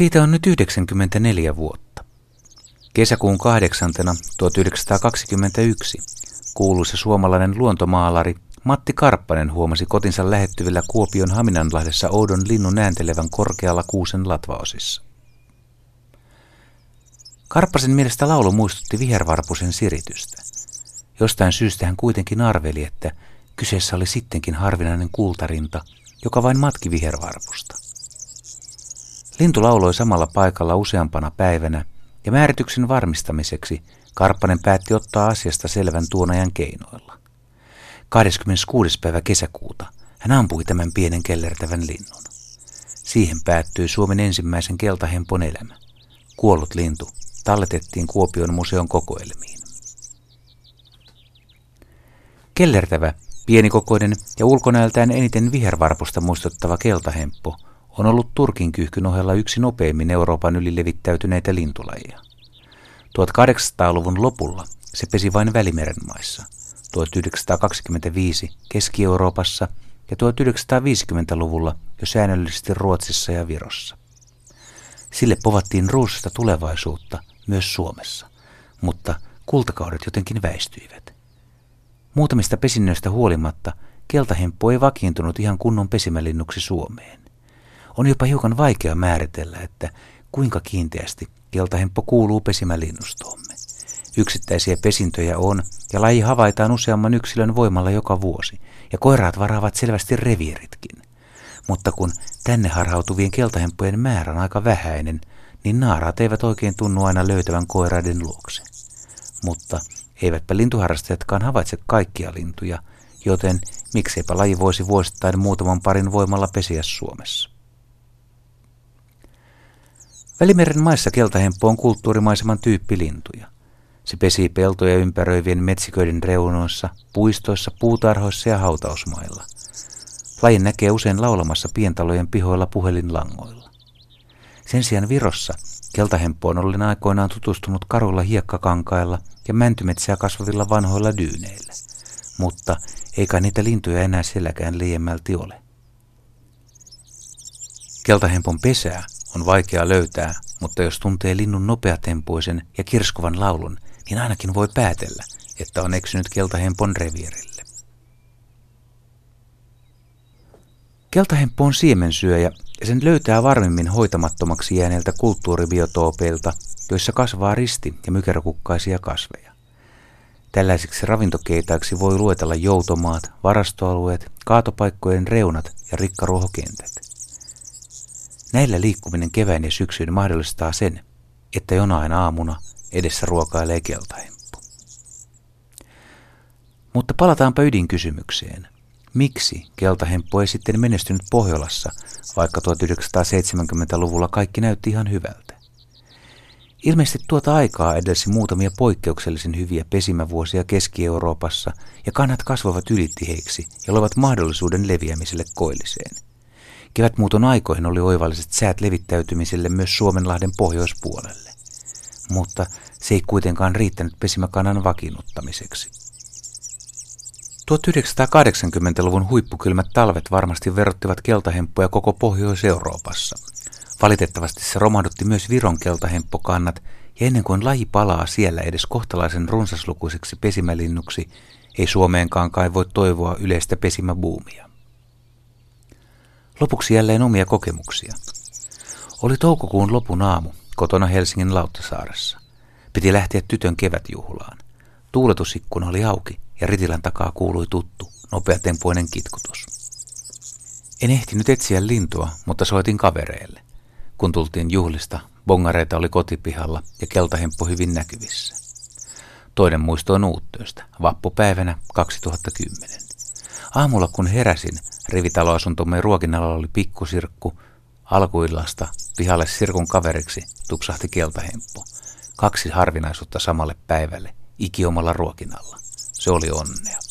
Siitä on nyt 94 vuotta. Kesäkuun kahdeksantena 1921 kuuluisa suomalainen luontomaalari Matti Karppanen huomasi kotinsa lähettyvillä Kuopion Haminanlahdessa oudon linnun ääntelevän korkealla kuusen latvaosissa. Karppasen mielestä laulu muistutti vihervarpusen siritystä. Jostain syystä hän kuitenkin arveli, että kyseessä oli sittenkin harvinainen kultarinta, joka vain matki vihervarpusta. Lintu lauloi samalla paikalla useampana päivänä, ja määrityksen varmistamiseksi Karppanen päätti ottaa asiasta selvän tuon ajan keinoilla. 26. päivä kesäkuuta hän ampui tämän pienen kellertävän linnun. Siihen päättyi Suomen ensimmäisen keltahempon elämä. Kuollut lintu talletettiin Kuopion museon kokoelmiin. Kellertävä, pienikokoinen ja ulkonäöltään eniten vihervarpusta muistuttava keltahemppo on ollut Turkin kyyhkyn ohella yksi nopeimmin Euroopan yli levittäytyneitä lintulajeja. 1800-luvun lopulla se pesi vain Välimeren maissa, 1925 Keski-Euroopassa ja 1950-luvulla jo säännöllisesti Ruotsissa ja Virossa. Sille povattiin ruususta tulevaisuutta myös Suomessa, mutta kultakaudet jotenkin väistyivät. Muutamista pesinnöistä huolimatta keltahemppu ei vakiintunut ihan kunnon pesimälinnuksi Suomeen. On jopa hiukan vaikea määritellä, että kuinka kiinteästi keltahemppo kuuluu pesimälinnustoomme. Yksittäisiä pesintöjä on, ja laji havaitaan useamman yksilön voimalla joka vuosi, ja koiraat varaavat selvästi reviiritkin. Mutta kun tänne harhautuvien keltahemppujen määrä on aika vähäinen, niin naaraat eivät oikein tunnu aina löytävän koiraiden luokse. Mutta eivätpä lintuharrastajatkaan havaitse kaikkia lintuja, joten mikseipä laji voisi vuosittain muutaman parin voimalla pesiä Suomessa. Välimeren maissa keltahemppu on kulttuurimaiseman tyyppilintuja. Se pesii peltoja ympäröivien metsiköiden reunoissa, puistoissa, puutarhoissa ja hautausmailla. Lajin näkee usein laulamassa pientalojen pihoilla puhelinlangoilla. Sen sijaan Virossa keltahemppoon olin aikoinaan tutustunut karulla hiekkakankailla ja mäntymetsää kasvavilla vanhoilla dyyneillä. Mutta eikä niitä lintuja enää sielläkään liiemmälti ole. Keltahempon pesää on vaikea löytää, mutta jos tuntee linnun nopeatempoisen ja kirskovan laulun, niin ainakin voi päätellä, että on eksynyt keltahempon reviirille. Keltahemppo on siemensyöjä ja sen löytää varmimmin hoitamattomaksi jääneiltä kulttuuribiotoopeilta, joissa kasvaa risti- ja mykerokukkaisia kasveja. Tällaisiksi ravintokeitaiksi voi luetella joutomaat, varastoalueet, kaatopaikkojen reunat ja rikkaruohokentät. Näillä liikkuminen kevään ja syksyn mahdollistaa sen, että jonain aamuna edessä ruokailee keltahemppu. Mutta palataanpa ydinkysymykseen. Miksi keltahemppu ei sitten menestynyt Pohjolassa, vaikka 1970-luvulla kaikki näytti ihan hyvältä? Ilmeisesti tuota aikaa edelsi muutamia poikkeuksellisen hyviä pesimävuosia Keski-Euroopassa ja kannat kasvavat ylittiheiksi ja loivat mahdollisuuden leviämiselle koilliseen – Kevätmuuton aikoihin oli oivalliset säät levittäytymiselle myös Suomenlahden pohjoispuolelle. Mutta se ei kuitenkaan riittänyt pesimäkannan vakiinnuttamiseksi. 1980-luvun huippukylmät talvet varmasti verottivat keltahemppuja koko Pohjois-Euroopassa. Valitettavasti se romahdutti myös Viron keltahemppokannat, ja ennen kuin laji palaa siellä edes kohtalaisen runsaslukuiseksi pesimälinnuksi, ei Suomeenkaan kai voi toivoa yleistä pesimäbuumia. Lopuksi jälleen omia kokemuksia. Oli toukokuun lopun aamu kotona Helsingin Lauttasaaressa. Piti lähteä tytön kevätjuhlaan. Tuuletusikkuna oli auki ja ritilän takaa kuului tuttu, nopeatempoinen kitkutus. En ehtinyt etsiä lintua, mutta soitin kavereille. Kun tultiin juhlista, bongareita oli kotipihalla ja keltahemppu hyvin näkyvissä. Toinen muisto on uuttöistä, vappupäivänä 2010. Aamulla kun heräsin, rivitaloasuntomme ruokinnalla oli pikkusirkku. Alkuillasta pihalle sirkun kaveriksi tupsahti keltahemppu. Kaksi harvinaisuutta samalle päivälle, ikiomalla ruokinnalla. Se oli onnea.